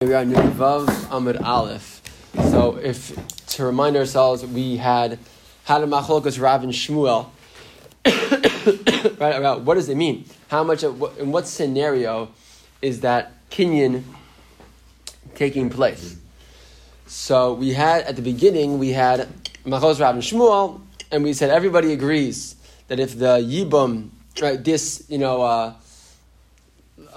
We are Vav Amud Aleph. So, if to remind ourselves, we had had a machlokas Rav and Shmuel, right? About what does it mean? How much? Of, in what scenario is that kinyan taking place? So we had at the beginning we had machlokas Rav and Shmuel, and we said everybody agrees that if the yibum, right, this you know. Uh,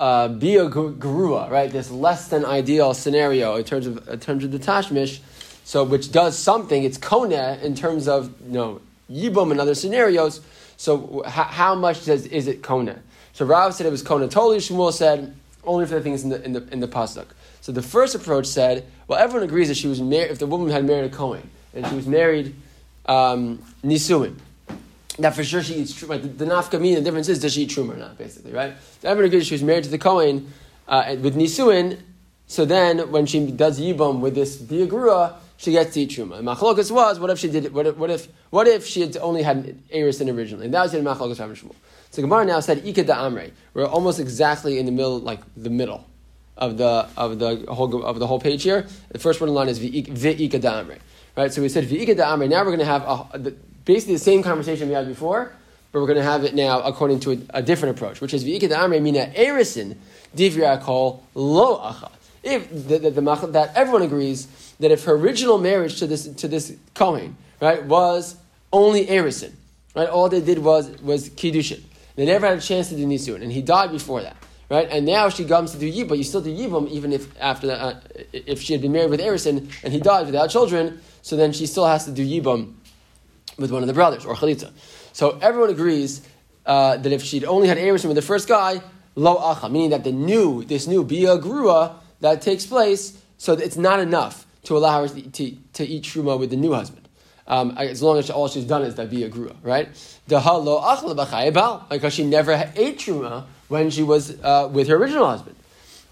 uh, be a gerua, right? This less than ideal scenario in terms of in terms of the tashmish, so which does something. It's kona in terms of you know yibum and other scenarios. So h- how much does is it kona? So Rav said it was kona totally. Shmuel said only for the things in the in the in the pasuk. So the first approach said, well, everyone agrees that she was married. If the woman had married a kohen and she was married um, nisuin, that for sure she eats truma. The, the nafka the difference is does she eat truma or not, basically, right? Everyone agrees she was married to the Kohen uh, with Nisuin, so then when she does Yibum with this Biagrua, she gets to eat truma. And Machlokas was, what if she did, what if, what if, what if she had only had Erisin originally? And that was in Machlokas Rav. So Gemara now said Ika da Amre. We're almost exactly in the middle, like the middle of the of the whole of the whole page here. The first word in line is V'ika da Amre. Right, so we said V'ika da Amre. Now we're going to have a, the, basically the same conversation we had before, but we're going to have it now according to a, a different approach, which is v'ikad amre mina erisin divya kol lo acha. If the, the, the, that everyone agrees that if her original marriage to this to this kohen right was only erisin, right, all they did was was kiddushin. They never had a chance to do nisuin, and he died before that. Right, and now she comes to do yibum, you still do yibum even if after that, uh, if she had been married with Erison and he died without children, so then she still has to do yibum with one of the brothers, or chalitza. So everyone agrees uh, that if she'd only had Erusin with the first guy, lo acha, meaning that the new, this new bia grua that takes place, so it's not enough to allow her to, to, to eat truma with the new husband. Um, as long as all she's done is that bia grua, right? Because she never ate truma when she was uh, with her original husband.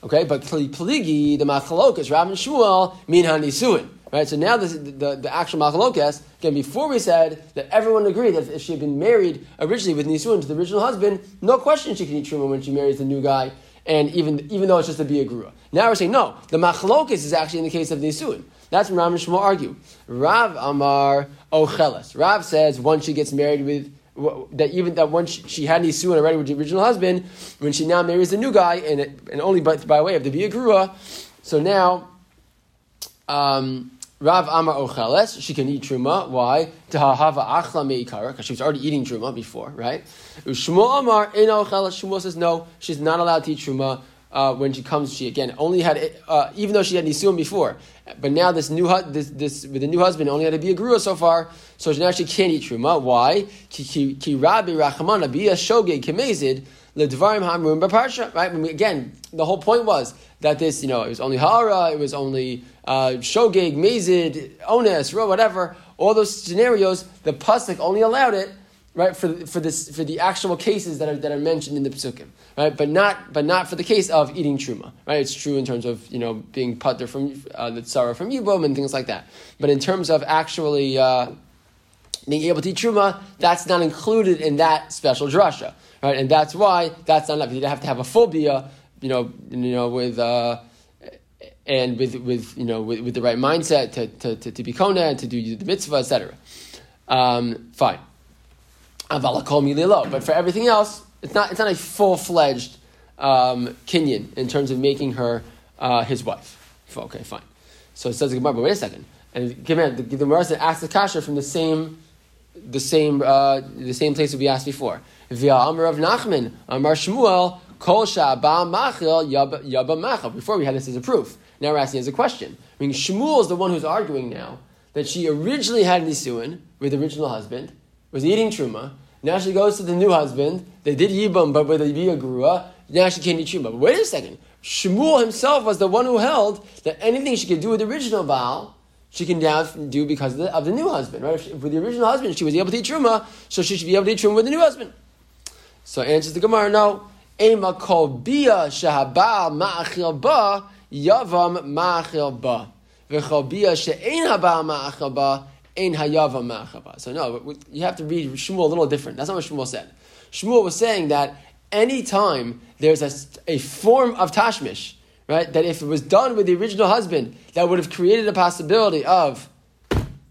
Okay, but pligi, the machalokas, Rav and Shmuel, min hanisuin. Right, so now this, the, the actual machalokas, again, before we said that everyone agreed that if she had been married originally with Nisuin to the original husband, no question she can eat Truma when she marries the new guy, and even, even though it's just a Biagrua. Now we're saying, no, the machalokas is actually in the case of Nisuin. That's when Rav and Shmuel argue. Rav Amar Ocheles. Rav says once she gets married with, that even that once she had Nisuin already with the original husband, when she now marries the new guy, and, and only by, by way of the Biagrua, so now, um, Rav Amar Ocheles, she can eat truma. Why? Tahava achla meikara, because she was already eating truma before, right? Shmuel Amar ein Ocheles. Shmuel says no, she's not allowed to eat truma. Uh, when she comes, she again only had, uh, even though she had nisuim before, but now this new this, this with the new husband only had to be a grua so far, so now she can't eat truma. Why? Ki rabbi rachamana be a shogeg kemezid ledvarim hamrum b'parsha. Right? Again, the whole point was that this, you know, it was only hara, it was only uh, shogeg, mezid, ones, Ro, whatever, all those scenarios, the pasuk only allowed it right for, for this for the actual cases that are, that are mentioned in the psukim, right? But not but not for the case of eating truma, right? It's true in terms of you know being putter from uh, the tzara from yibum and things like that. But in terms of actually uh, being able to eat truma, that's not included in that special drasha, right? And that's why that's not enough. You have to have a phobia, you know, you know with. Uh, and with, with, you know, with, with the right mindset to, to, to, to be kona and to do the mitzvah, etc. Um, fine. But for everything else, it's not, it's not a full fledged um, in terms of making her uh, his wife. Okay, fine. So it says the Gemara, but wait a second. And the, Gemara asks the kasha from the same, the same, uh, the same place that we asked before. Via of Nachman, Amar Shmuel, Kol Machil Yaba Machil. Before we had this as a proof. Now we're asking as a question. I mean, Shmuel is the one who's arguing now that she originally had Nisuin with the original husband, was eating Truma. Now she goes to the new husband. They did Yibum, but with a Grua. Now she can't eat Truma. But wait a second. Shmuel himself was the one who held that anything she could do with the original Baal, she can now do because of the, of the new husband, right? If, with the original husband, she was able to eat Truma, so she should be able to eat Truma with the new husband. So answers the Gemara, no. Ema kol bia shahabal ma'achil ba yavam ma'achil ba. V'chol she'ein haba ma'achil ba, ein hayavam ma'achil ba. So no, you have to read Shmuel a little different. That's not what Shmuel said. Shmuel was saying that any time there's a, a form of tashmish, right? That if it was done with the original husband, that would have created a possibility of,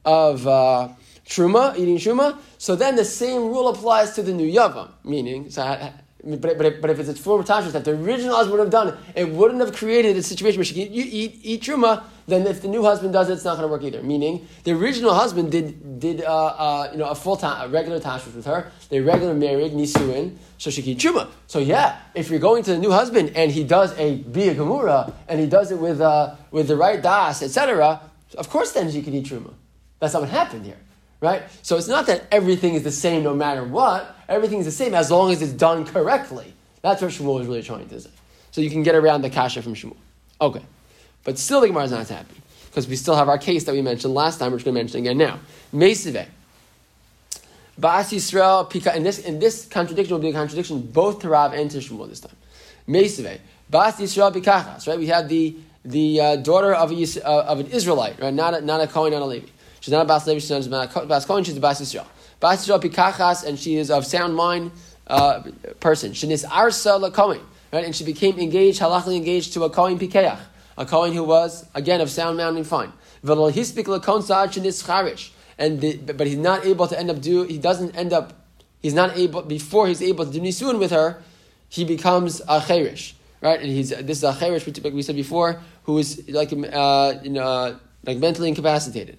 of uh, truma, eating truma. So then the same rule applies to the new yavam, meaning, so but, but, but if it's a form of tashmish that the original husband would have done, it wouldn't have created a situation where she can eat, eat, eat truma. Then if the new husband does it, it's not going to work either. Meaning the original husband did did uh, uh, you know a full time a regular tashmish with her. They regular married nisuin, so she can truma. So yeah, if you're going to the new husband and he does a bia gemura and he does it with uh, with the right das etc. Of course, then she can eat truma. That's not what happened here right? So it's not that everything is the same no matter what. Everything is the same as long as it's done correctly. That's what Shmuel is really trying to say. So you can get around the kasha from Shmuel. Okay. But still the Gemara is not happy. Because we still have our case that we mentioned last time, which we're going to mention again now. Mesive. Bas Yisrael, Pika, and this, and this contradiction will be a contradiction both to Rav and to Shmuel this time. Mesive. Bas Yisrael Pikachas, right? We have the, the uh, daughter of, a, uh, of an Israelite, right? Not a, not a Kohen, not a Levi. She's not a Bas Levi, she's not a Bas Kohen, she's a Bas Yisrael. Bas Yisrael Pikachas, and she is of sound mind uh, person. Shenis Arsa LaKohen, right? And she became engaged, halachically engaged to a Kohen Pikeach, a Kohen who was, again, of sound mind and fine. And the, but he's not able to end up do, he doesn't end up, he's not able, before he's able to do Nisun with her, he becomes a Cherish. Right? And he's, this is a Cherish, like we said before, who is like, uh, you know, like mentally incapacitated.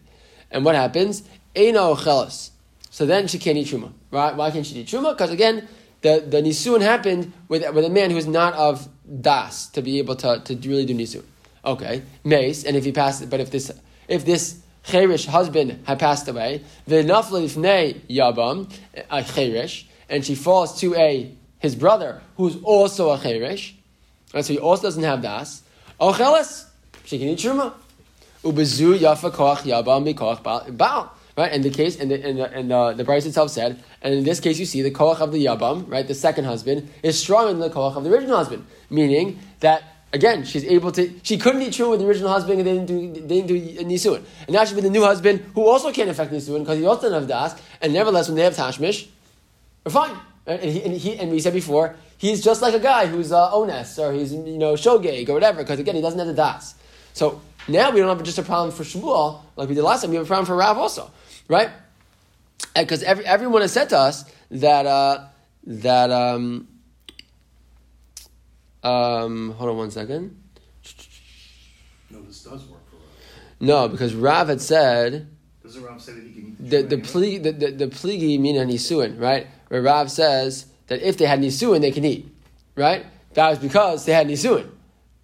And what happens? Eino chelas. So then she can't eat truma. Right? Why can't she eat truma? Because again, the, the nisun happened with, with a man who's not of das to be able to, to really do nisun. Okay, mace, and if he passed, but if this if this cherish husband had passed away, the naflifnei yabam a cherish, and she falls to a his brother who's also a cherish, and so he also doesn't have das. Ochelas, she can eat truma. Ubezu yafa koach yaba mikoach baal. Right, and the case, and the and the, and the, the Braisa itself said, and in this case, you see the koach of the yabam, right, the second husband, is stronger than the koach of the original husband, meaning that again, she's able to. She couldn't eat true with the original husband, and they didn't do they didn't do nisuin, and now she's with the new husband, who also can't affect nisuin because he also doesn't have das, and nevertheless, when they have tashmish, we're fine. And, he, and, he, and we said before, he's just like a guy who's uh, ones or he's you know shogeg or whatever, because again, he doesn't have the das. So now we don't have just a problem for Shmuel, like we did last time, we have a problem for Rav also, right? Because every, everyone has said to us that, uh, that, um, um, hold on one second. No, this does work for Rav. No, because Rav had said, Doesn't Rav say that he can eat the, the the, plea, the, the, the pligi mean nisuin, right? Where Rav says that if they had nisuin, they can eat, right? That was because they had nisuin.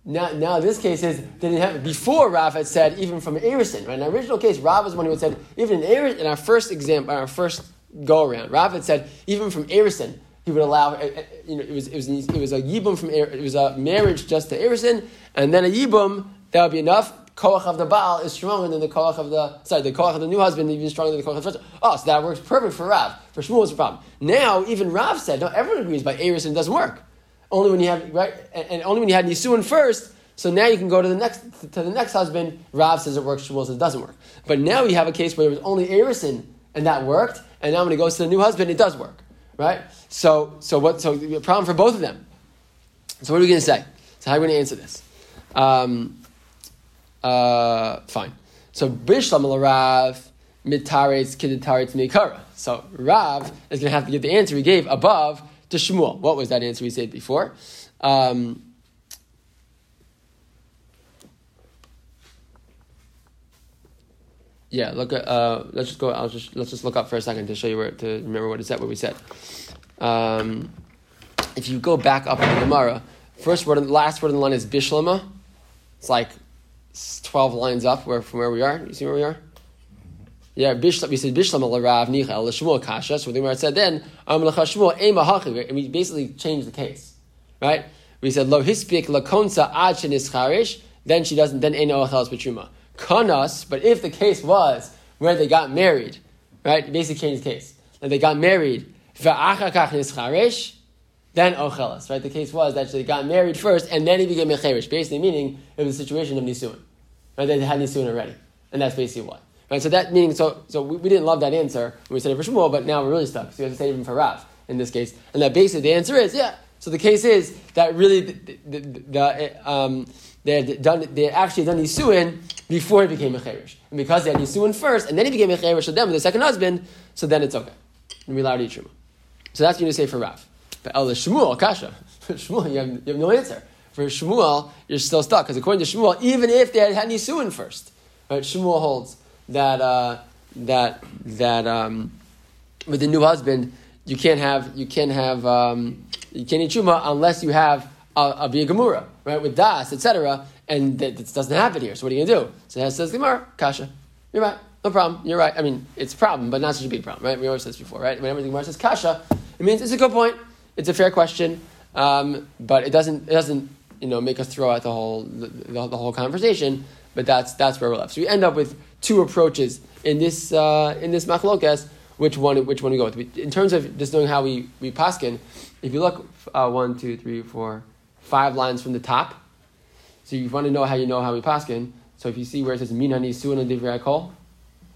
Now, now this case is they didn't have before Rav had said even from Arison, right? In the original case, Rav was the one who had said even in Arison, in our first example, our first go around, Rav had said even from Arison he would allow uh, uh, you know it was it was it was a yibum from it was a marriage just to Arison and then a yibum that would be enough. Koach of the Baal is stronger than the koach of the sorry the koach of the new husband even stronger than the koach of the first. Oh, so that works perfect for Rav. For Shmuel, it's a problem. Now even Rav said no, everyone agrees by Arison doesn't work. Only when you have right, and, only when you had Nisuin first. So now you can go to the next to the next husband. Rav says it works. Shmuel says it doesn't work. But now you have a case where it was only Arison and that worked, and now when it goes to the new husband, it does work, right? So so what? So the problem for both of them. So what are we going to say? So how are we going to answer this? Um, uh, fine. So Bishlam Rav mitaretz kiditaretz mikara. So Rav is going to have to give the answer he gave above to Shmuel. What was that answer we said before? Um, yeah, look at. Uh, let's just go. I'll just let's just look up for a second to show you where to remember what it said. What we said. Um, if you go back up in the Gemara, first word, and last word in the line is bishlama. It's like twelve lines up where from where we are. You see where we are? Yeah, Bishlam, we said Bishlam Rav Nichel Shmuel Kasha. So the Gemara said then Am Shmuel Ema Hachi, and we basically changed the case, right? We said Lo Hispik Lakonsa Ad Charish. Then she doesn't. Then Eno Achelas B'Truma. Kanas, but if the case was where they got married, right? Basically the case. And they got married. Then Ochelas, right? The case was that they got married first, and then he became a Cherish. Basically, meaning it was a situation of Nisuin. Right? They had Nisuin already. And that's basically why. Right, so that meaning, so, so we, we didn't love that answer when we said it for Shmuel, but now we're really stuck. So you have to say it even for Rav in this case. And that basically the answer is, yeah. So the case is that really the, the, the, um, they had done they had actually done Nisuin before he became a Cherish. And because they had Nisuin first, and then he became a Cherish with them with the second husband, so then it's okay. And we allowed to eat. So that's what you say for Rav. But El Shmuel, Kasha. Shmuel, you have, you have no answer. For Shmuel, you're still stuck. Because according to Shmuel, even if they had had Nisuin first, right, Shmuel holds that, uh, that, that um, with the new husband, you can't have, you can't have, um, you can't eat Truma unless you have a, a Gemura, right, with Das, etc. And that, doesn't happen here. So what are you going to do? So that says Gemara, Kasha. You're right. No problem. You're right. I mean, it's a problem, but not such a big problem, right? We always said this before, right? Whenever the Gemara says Kasha, it means it's a good point. It's a fair question, um, but it doesn't it doesn't you know make us throw out the whole the, the, the, whole conversation. But that's that's where we're left. So we end up with two approaches in this uh, in this machlokas. Which one which one we go with? In terms of just knowing how we we paskin, if you look uh, one two three four five lines from the top. So you want to know how you know how we paskin. So if you see where it says min hanisu and divrei kol,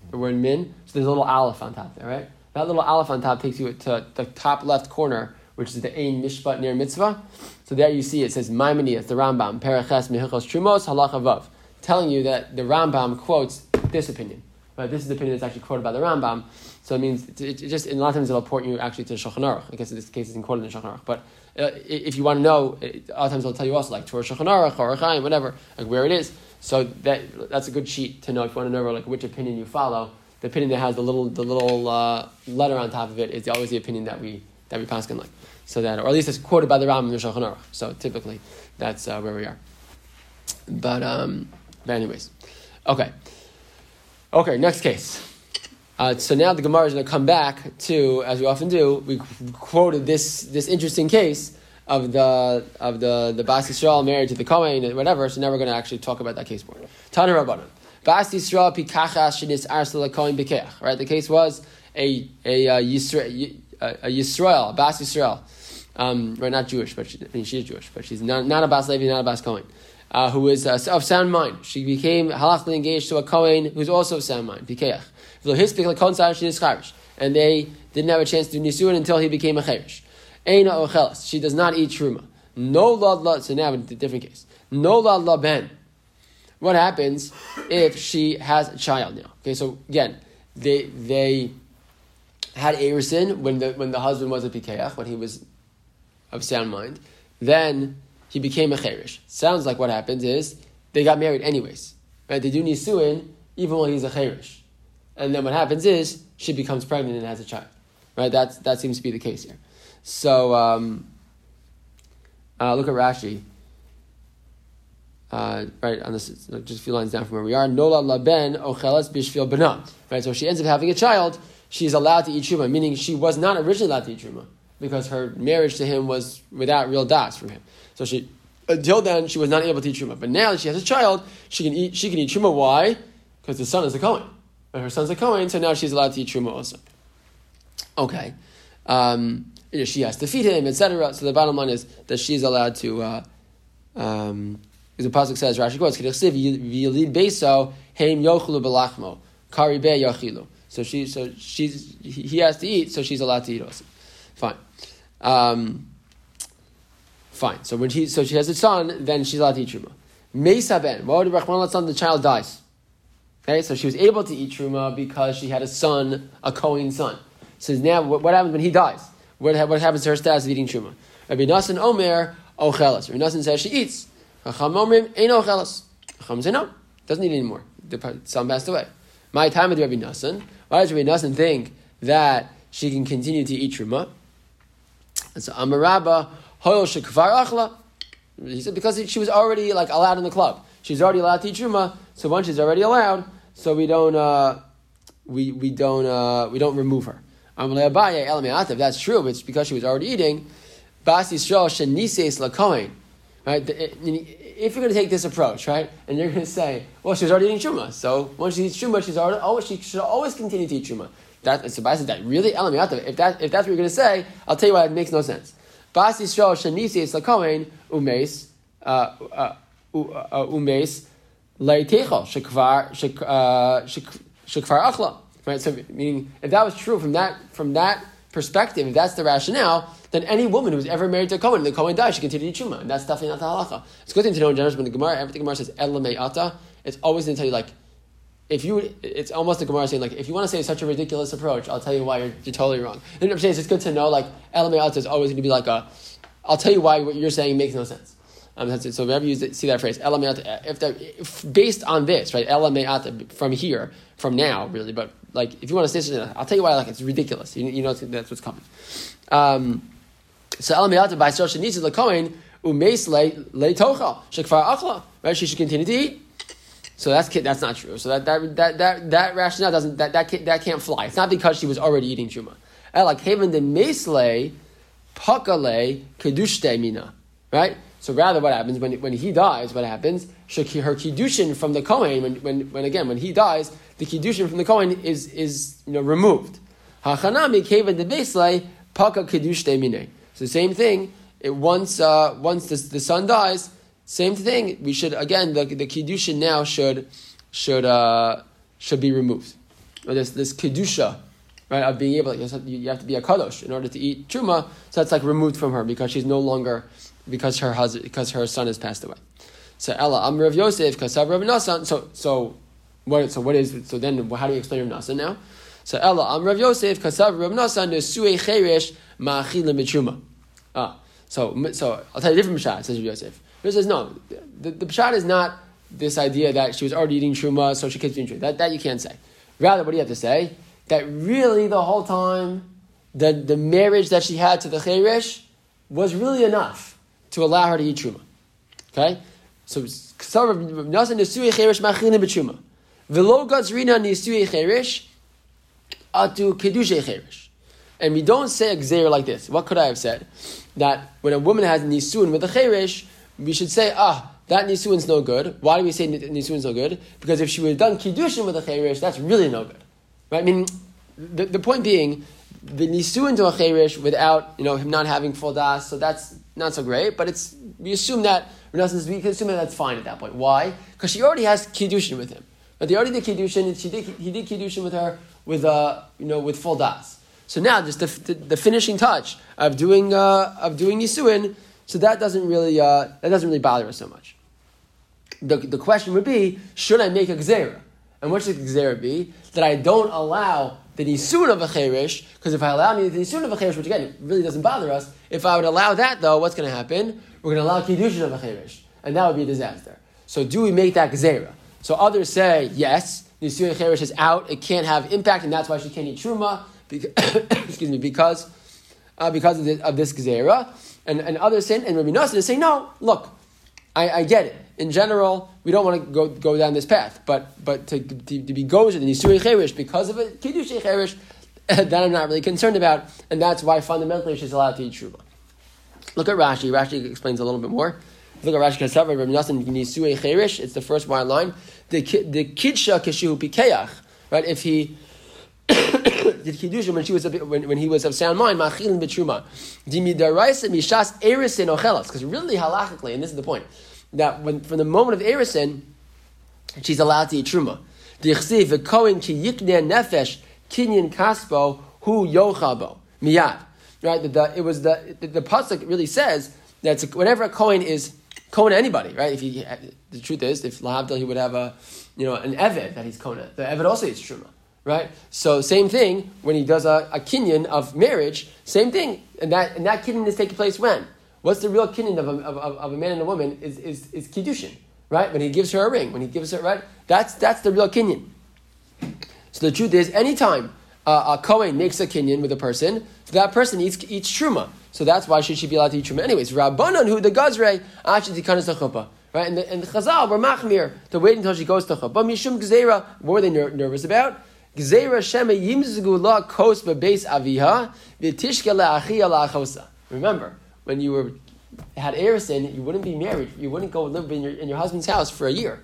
the word min, so there's a little aleph on top there, right? That little aleph on top takes you to the top left corner, which is the Ein Mishpat Ner Mitzvah. So there you see it says Maimonides, the Rambam, Pereches Mehichos Trumos Halacha Vav, telling you that the Rambam quotes this opinion. But this is the opinion that's actually quoted by the Rambam. So it means it, it just in a lot of times it'll point you actually to Shulchan Aruch. I guess in this case it's quoted in Shulchan Aruch. But uh, if you want to know, it, lot of times it'll tell you also like Tur Shulchan Aruch whatever, like where it is. So that that's a good sheet to know if you want to know like which opinion you follow the opinion that has the little the little uh, letter on top of it is always the opinion that we that we pass like. So that, or at least it's quoted by the Ram in the Shulchan Aruch. So typically, that's uh, where we are. But um, but anyways, okay, okay. Next case. Uh, so now the Gemara is going to come back to, as we often do, we quoted this this interesting case of the of the the Bas Yisrael married to the Kohen whatever. So now we're going to actually talk about that case more. Tana Rabbanan. Bas Yisrael pikachas arsel kohen. Right, the case was a a, a Yisrael, a, a Yisrael, Bas Yisrael, um, right? Not Jewish, but she, I mean she's Jewish, but she's not, not a Bas Levi, not a Bas Kohen. Uh, who is uh, of sound mind. She became halachically engaged to a Kohen who's also of sound mind, Pikeach. And they didn't have a chance to do Nisuin until he became a Cherish. Eina Ochelas. She does not eat Truma. No lad la, so now it's a different case. No lad la ben. What happens if she has a child now? Okay, so again, they they had Erisin when the when the husband was a Pikeach, when he was of sound mind. Then he became a Cherish. Sounds like what happens is they got married anyways. Right? They do Nisuin even while he's a Cherish. And then what happens is she becomes pregnant and has a child. Right? That's, that seems to be the case here. So um, uh, look at Rashi uh, right on this, just a few lines down from where we are. Nola laben ochelas bishvil bena. Right, so she ends up having a child. She's allowed to eat truma, meaning she was not originally allowed to eat truma because her marriage to him was without real das from him. So she, until then, she was not able to eat truma. But now that she has a child, she can eat. She can eat truma. Why? Because the son is a kohen. But her son's a kohen, so now she's allowed to eat truma also. Okay. Um, she has to feed him, etc. So the bottom line is that she's allowed to. Uh, um, because the pasuk says Rashi quotes v'yilid beso heim yochlu belachmo kari be yachilu. So she, so she's he has to eat, so she's allowed to eat also. Fine, um, fine. So when she so she has a son, then she's allowed to eat truma. Mesa ben, what would Rachman son? The child dies. Okay, so she was able to eat truma because she had a son, a Kohen son. So now, what, happens when he dies? What, what happens to her status of eating truma? Rabbi Nassan Omer ochelas. Rabbi Nassan says she eats. Chacham Omrim, Eino Chelas. Chacham say no, doesn't eat anymore. The son passed away. My time with Rabbi Nassan. Why does Rabbi Nassan think that she can continue to eat truma? And so Amarabba, Hoyol Shekvar Achla. He said because she was already like allowed in the club. She's already allowed to eat truma. So once she's already allowed, so we don't uh, we we don't uh, we don't remove her. That's true, it's because she was already eating. Bas shenises. Right? If you're going to take this approach, right, and you're going to say, well, she's already eating truma, so once she eats truma, she's already always she should always continue to eat truma. That so said that really If that if that's what you're going to say, I'll tell you why it makes no sense. Bas Yisrael shenisi is lakohen umes uh, uh, uh, umes shekvar shekvar achla. Right. So meaning if that was true from that from that perspective, if that's the rationale, then any woman who's ever married to a Kohen, the Kohen dies, she continue to Truma. And that's definitely not the halacha. It's a good thing to know in general when the Gemara, everything Gemara says, Elamei Ata, it's always going to tell you, like, if you, it's almost the Gemara saying, like, if you want to say such a ridiculous approach, I'll tell you why you're, you're totally wrong. And I'm saying it's good to know, like, Elamei Ata is always going to be like a, I'll tell you why what you're saying makes no sense. Um. So whenever you see that phrase, if, if based on this, right, Elamei from here, from now, really, but like if you want to say something, I'll tell you why. Like it's ridiculous. You, you know that's what's coming. Um, so Elamei by Shosha needs the coin umeis le tocha shekfar achla. Right, she should continue to eat. So that's that's not true. So that that that that, that rationale doesn't that that can't, that can't fly. It's not because she was already eating truma. Like haven the meisle pakale kedushte mina. Right. So rather, what happens when, when he dies? What happens? Her kiddushin from the kohen. When, when, when again when he dies, the kiddushin from the kohen is is you know removed. Hachanami keva de beislay paka kiddush So same thing. It once uh, once the, the son dies, same thing. We should again the the kiddushin now should should uh, should be removed. Or this this kiddusha right, of being able, you have to be a kadosh in order to eat truma. So that's like removed from her because she's no longer because her husband, because her son has passed away. So Ella I'm Rav Yosef Kasav Rav Nasan. So so what? So what is? So then how do you explain Rav Nasan now? So Ella I'm Rav Yosef Kasav Rav Nasan Nesue Cheresh Ma'achila Mitruma. Ah, so so I'll tell you a different pshat. Says Rav Yosef. He says no. The, the pshat is not this idea that she was already eating truma, so she keeps eating truma. That that you can't say. Rather, what do you have to say? That really the whole time, the the marriage that she had to the cheresh was really enough to allow her to eat truma. Okay, so Nasan Nisui Cherish Machina B'Truma. Velo Gazrina Nisui Cherish Atu Kedushe Cherish. And we don't say a gzeir like this. What could I have said? That when a woman has nisuin with a cherish, we should say, ah, that nisuin's no good. Why do we say nisuin's no good? Because if she would have done kiddushin with a cherish, that's really no good. Right? I mean, the, the point being, the nisuin to a cherish without you know him not having full das, so that's not so great. But it's we assume that we can assume that that's fine at that point. Why? Because she already has kiddushin with him. But they already did kiddushin. She did he did kiddushin with her with uh you know with full das. So now just the, the, the finishing touch of doing uh, of doing nisuin. So that doesn't really uh, that doesn't really bother us so much. The, the question would be, should I make a gzera? And what should the gzera be? That I don't allow the nisun of a cherish, because if I allow me the nisun of a cherish, which again really doesn't bother us, if I would allow that though, what's going to happen? We're going to allow kiddushin of a cherish, and that would be a disaster. So do we make that gzera? So others say yes, the nisun cherish is out; it can't have impact, and that's why she can't eat truma. Because, excuse me, because uh, because of this, of this gzera, and, and others say, and Rabbi Nassan say no. Look, I, I get it in general, we don't want to go, go down this path. But but to, to, to be goes in Yisuri Cherish because of a Kiddush Cherish, that I'm not really concerned about, and that's why fundamentally she's allowed to eat truma. Look at Rashi. Rashi explains a little bit more. Look at Rashi Kasav, Rabbi Nassan Yisuri Cherish. It's the first wide line. The the Kidsha Kishu Pikeach. Right? If he did kiddushin when she was when, when he was of sound mind, machilin b'truma. Dimidaraisa mishas erisin ochelas. Because really halachically, and this is the point, that when from the moment of Erisin, she's allowed to eat truma. Dichsiv v'kohen ki yikne nefesh kinyan kaspo hu yochabo miyad. Right, the, the, it was the the, the pasuk really says that whenever a kohen is kohen anybody, right? If he the truth is, if lahavdil he would have a you know an eved that he's kohen, the eved also eats truma, right? So same thing when he does a, a kinyan of marriage, same thing, and that and that kinyan is taking place when What's the real kinyan of a, of, of a man and a woman is, is, is kiddushin, right? When he gives her a ring, when he gives her, right? That's, that's the real kinyan. So the truth is, anytime uh, a Kohen makes a kinyan with a person, so that person eats, eats truma. So that's why should she be allowed to eat truma. Anyways, Rabbanon who the Gazre, actually tikanas chuppah. Right? And the, and the Chazal were machmir to wait until she goes to chuppah. Mishum gzeira, what were they ner- nervous about? Gzeira shema yimzgu la kos bebeis aviha, v'tishke la'achosa. Remember, when you were had Erison, you wouldn't be married. You wouldn't go live in your, in your husband's house for a year.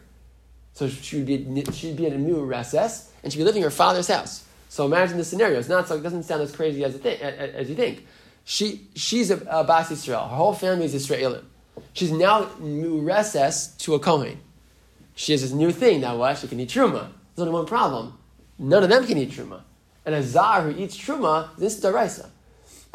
So she would be she'd be in a new recess, and she'd be living in her father's house. So imagine the scenario. It's not so. It doesn't sound as crazy as, it as you think. She she's a, a Bas Israel. Her whole family is Israeli. She's now new recess to a Kohen. She has this new thing now. What she can eat truma. There's only one problem. None of them can eat truma. And a zar who eats truma, this is daraisa.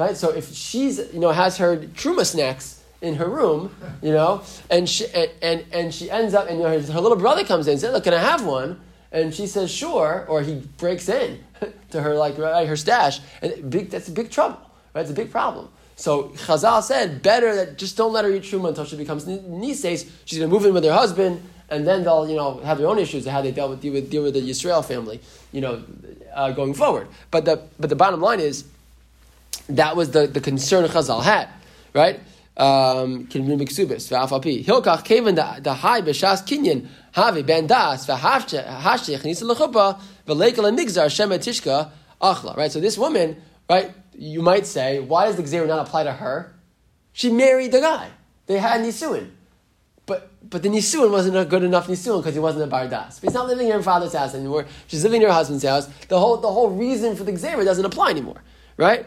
Right? So if she's, you know, has her truma snacks in her room, you know, and she, and, and, and she ends up, and you know, her, her little brother comes in and says, look, can I have one? And she says, sure, or he breaks in to her, like, right, her stash, and big, that's a big trouble, right? It's a big problem. So Chazal said, better that just don't let her eat truma until she becomes nises. She's going to move in with her husband, and then they'll, you know, have their own issues of how they dealt with deal with, deal with the Yisrael family, you know, uh, going forward. But the but the bottom line is, that was the, the concern Chazal had, right? Um, hilkach kevin the high b'shas kinyan havi ben das v'hashech nisa lechupa v'leikel migzar shema tishka achla. Right. So this woman, right? You might say, why does the gzera not apply to her? She married the guy. They had nisuin. But, but the nisuin wasn't a good enough nisuin because he wasn't a bardas. But he's not living in her father's house anymore. She's living in her husband's house. The whole, the whole reason for the gzera doesn't apply anymore, right?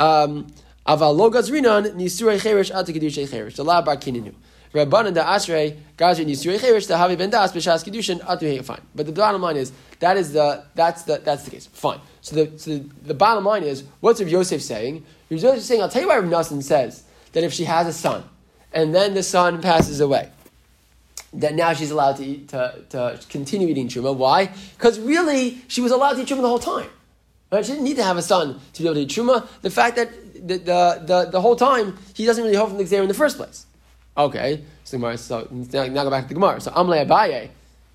Um, Aval lo gazrinan nisurei cheresh at kedushay cheresh. The la bar kininu. Rabbanan da asrei gazri nisurei cheresh the havi ben das b'shas kedushin atu fine. But the bottom line is that is the that's the that's the case. Fine. So the so the, bottom line is what's Rav Yosef saying? Rav Yosef saying I'll tell you why Rav Nassan says that if she has a son and then the son passes away, that now she's allowed to eat, to, to continue eating truma. Why? Because really she was allowed to eat truma the whole time. Right? She didn't need to have a son to be able to eat truma. The fact that the, the, the, the whole time he doesn't really hold from the Xer in the first place. Okay, so, Gemara, so now, now go back to the Gemara. So Amle Abaye,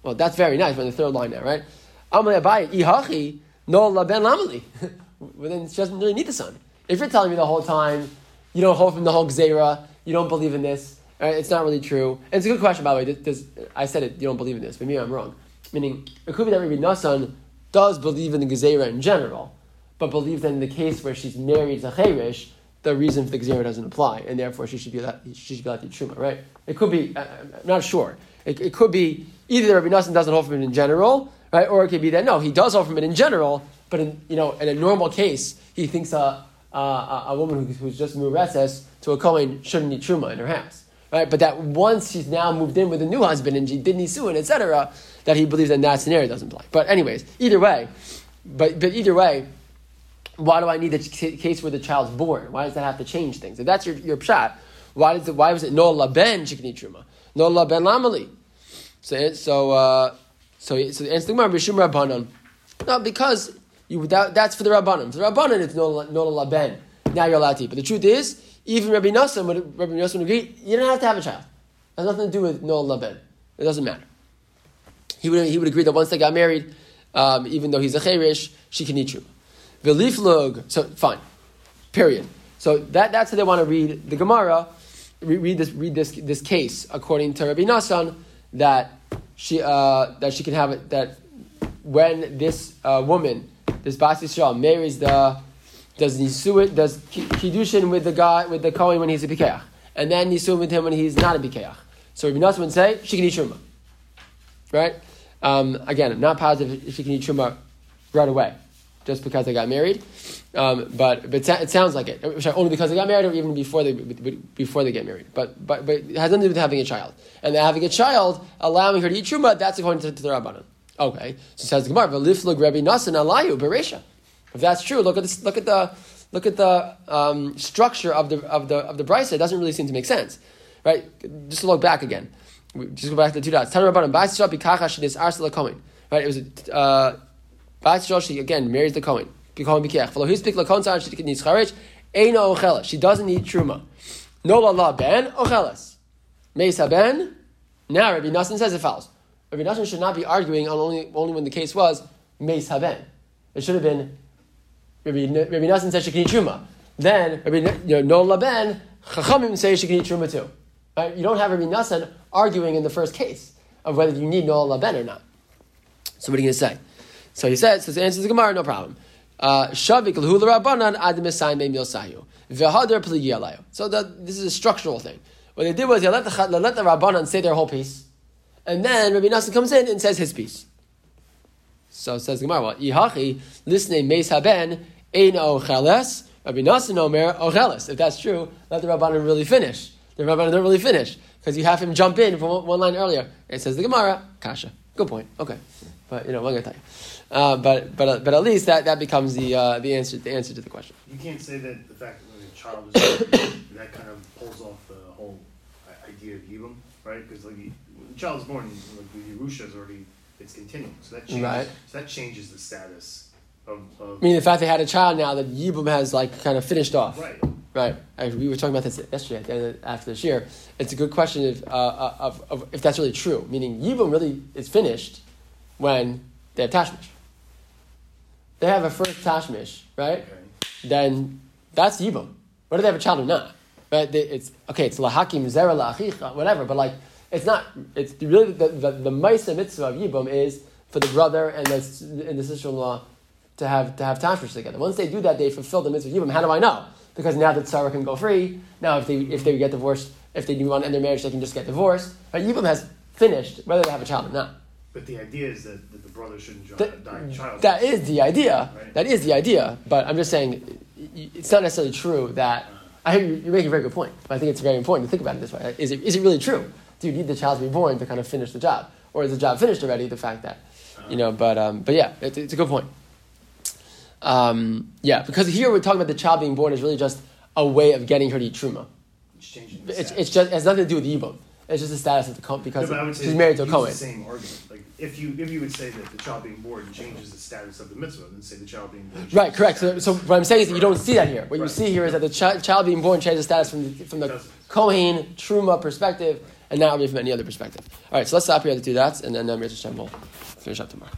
well, that's very nice. We're in the third line now, right? Amle Abaye, Ihachi, no laben lamali. well, then she doesn't really need the son. If you're telling me the whole time you don't hold from the whole gzera, you don't believe in this, right? it's not really true. And it's a good question, by the way. Does, I said it, you don't believe in this, but maybe I'm wrong. Meaning, it could be that Rabbi Nassan does believe in the Gezerah in general, but believes that in the case where she's married to Cherish, the reason for the Gezerah doesn't apply, and therefore she should be allowed, she should be allowed to Truma, right? It could be, I'm not sure. It, it could be either Rabbi Nassan doesn't hold from it in general, right? Or it could be that, no, he does hold from it in general, but in, you know, in a normal case, he thinks a, a, a woman who's just recess to a Kohen shouldn't need Truma in her house. Right? But that once she's now moved in with a new husband and she did Nisuin, etc., that he believes that that scenario doesn't apply. But anyways, either way, but, but either way, why do I need the case where the child's born? Why does that have to change things? If that's your, your pshat, why, does it, why was it no laben shikni truma? No laben lamali? So, so, uh, so, so the answer to the Bishum Rabbanon. No, because you, that, that's for the Rabbanon. For the Rabbanon, it's no, no laben. Now you're allowed to eat. But the truth is, even Rabbi Nassan would, Rabbi Nassan would agree, you don't have to have a child. It has nothing to do with no laben. It doesn't matter. He would, he would agree that once they got married, um, even though he's a cherish, she can eat truma. Veliflug. So fine. Period. So that, that's how they want to read the Gemara. Read, read this. Read this. This case according to Rabbi Nassan that she uh, that she can have it that when this uh, woman, this Bas Yisrael, marries the does nisuit does kiddushin with the guy with the kohen when he's a bikeach, and then nisuit with him when he's not a bikeach. So Rabbi Nassan would say she can eat truma, right? Um, again, I'm not positive if she can eat truma right away just because they got married. Um, but but it sounds like it. Only because they got married, or even before they before they get married. But but but it has nothing to do with having a child. And having a child, allowing her to eat truma, that's according to, to the rabbanon. Okay, so says the Gemara, "V'liflug Rabbi Nasan alayu beresha." If that's true, look at this, look at the look at the um, structure of the of the of the brisa. It doesn't really seem to make sense, right? Just look back again. Just go back to the two dots. Tanu rabbanon ba'is bikacha shedis arsela komin. Right, it was. Uh, Bas Joshi again marries the Kohen. Kohen Bikech. Follow his pick lakon tzar she needs charich. Eino ochela. She doesn't need truma. No la la ben ochelas. Mesa ben. Now Rabbi Nassan says it fouls. Rabbi Nassan should not be arguing on only only when the case was Meis haben. It should have been Rabbi, Rabbi Nassan says she can eat truma. Then Rabbi you know, no la ben. Chachamim say she can eat truma too. Right? You don't have Rabbi Nassan arguing in the first case of whether you need no la ben or not. So what are you going to say? So he says, so the answer is Gemara, no problem. Shavik l'hu ad. So the, this is a structural thing. What they did was they let the, let the Rabbanan say their whole piece, and then Rabbi Nassan comes in and says his piece. So says Gemara, well, Ihachi, listening meis haben, ein ocheles, Rabbi Nassan omer ocheles. If that's true, let the Rabbanan really finish. The Rabbanan don't really finish, because you have him jump in from one line earlier. It says the Gemara, kasha. Good point. Okay. But, you know, I'm going to tell you. Uh, but but uh, but at least that, that becomes the uh, the answer the answer to the question. You can't say that the fact that a child is born, that kind of pulls off the whole idea of Yibum, right? Because like, when the child's born, like the Yerusha is already, it's continuing, so that changes, Right. so that changes the status of, of, I mean, the fact they had a child now that Yibum has like kind of finished off. right. Right. I, we were talking about this yesterday at the end of, after this year. It's a good question if, uh, uh, of, of if that's really true. Meaning, Yibum really is finished when they have Tashmish. They have a first Tashmish, right? Okay. Then that's Yibum. Whether they have a child or not. Right? They- It's, okay, it's Lahakim, Zera, Lachicha, whatever, but like, it's not, it's really, the, the, the Maisa mitzvah of Yibum is for the brother and the, and the sister in law to have, to have Tashmish together. Once they do that, they fulfill the mitzvah of Yibum. How do I know? Because now that Sarah can go free, now if they, if they get divorced, if they do want to end their marriage, they can just get divorced. Right? Yibum has finished, whether they have a child or not. But the idea is that, that the brother shouldn't die child. That is the idea. Right. That is the idea. But I'm just saying, it's not necessarily true that. I hear you- you're making a very good point, but I think it's very important to think about it this way. Is it, is it really true? Do you need the child to be born to kind of finish the job? Or is the job finished already? The fact that, you know, but, um, but yeah, it, it's a good point. Um, yeah, because here we're talking about the child being born is really just a way of getting her to eat truma. It's It's, it's just, it has nothing to do with Yibum. It's just the status of the Kohen because No, but I would say she's married to a Kohen. The same argument. Like if you if you would say that the child being born changes the status of the mitzvah, then say the child being born. Right, correct. the So, so what I'm saying is that you don't see that here. What you see here is that the chi- child being born changes the status from the, from the Kohen Truma perspective, and not really from any other perspective. All right, so let's stop here at the two dots, and then um, Hashem will finish up tomorrow.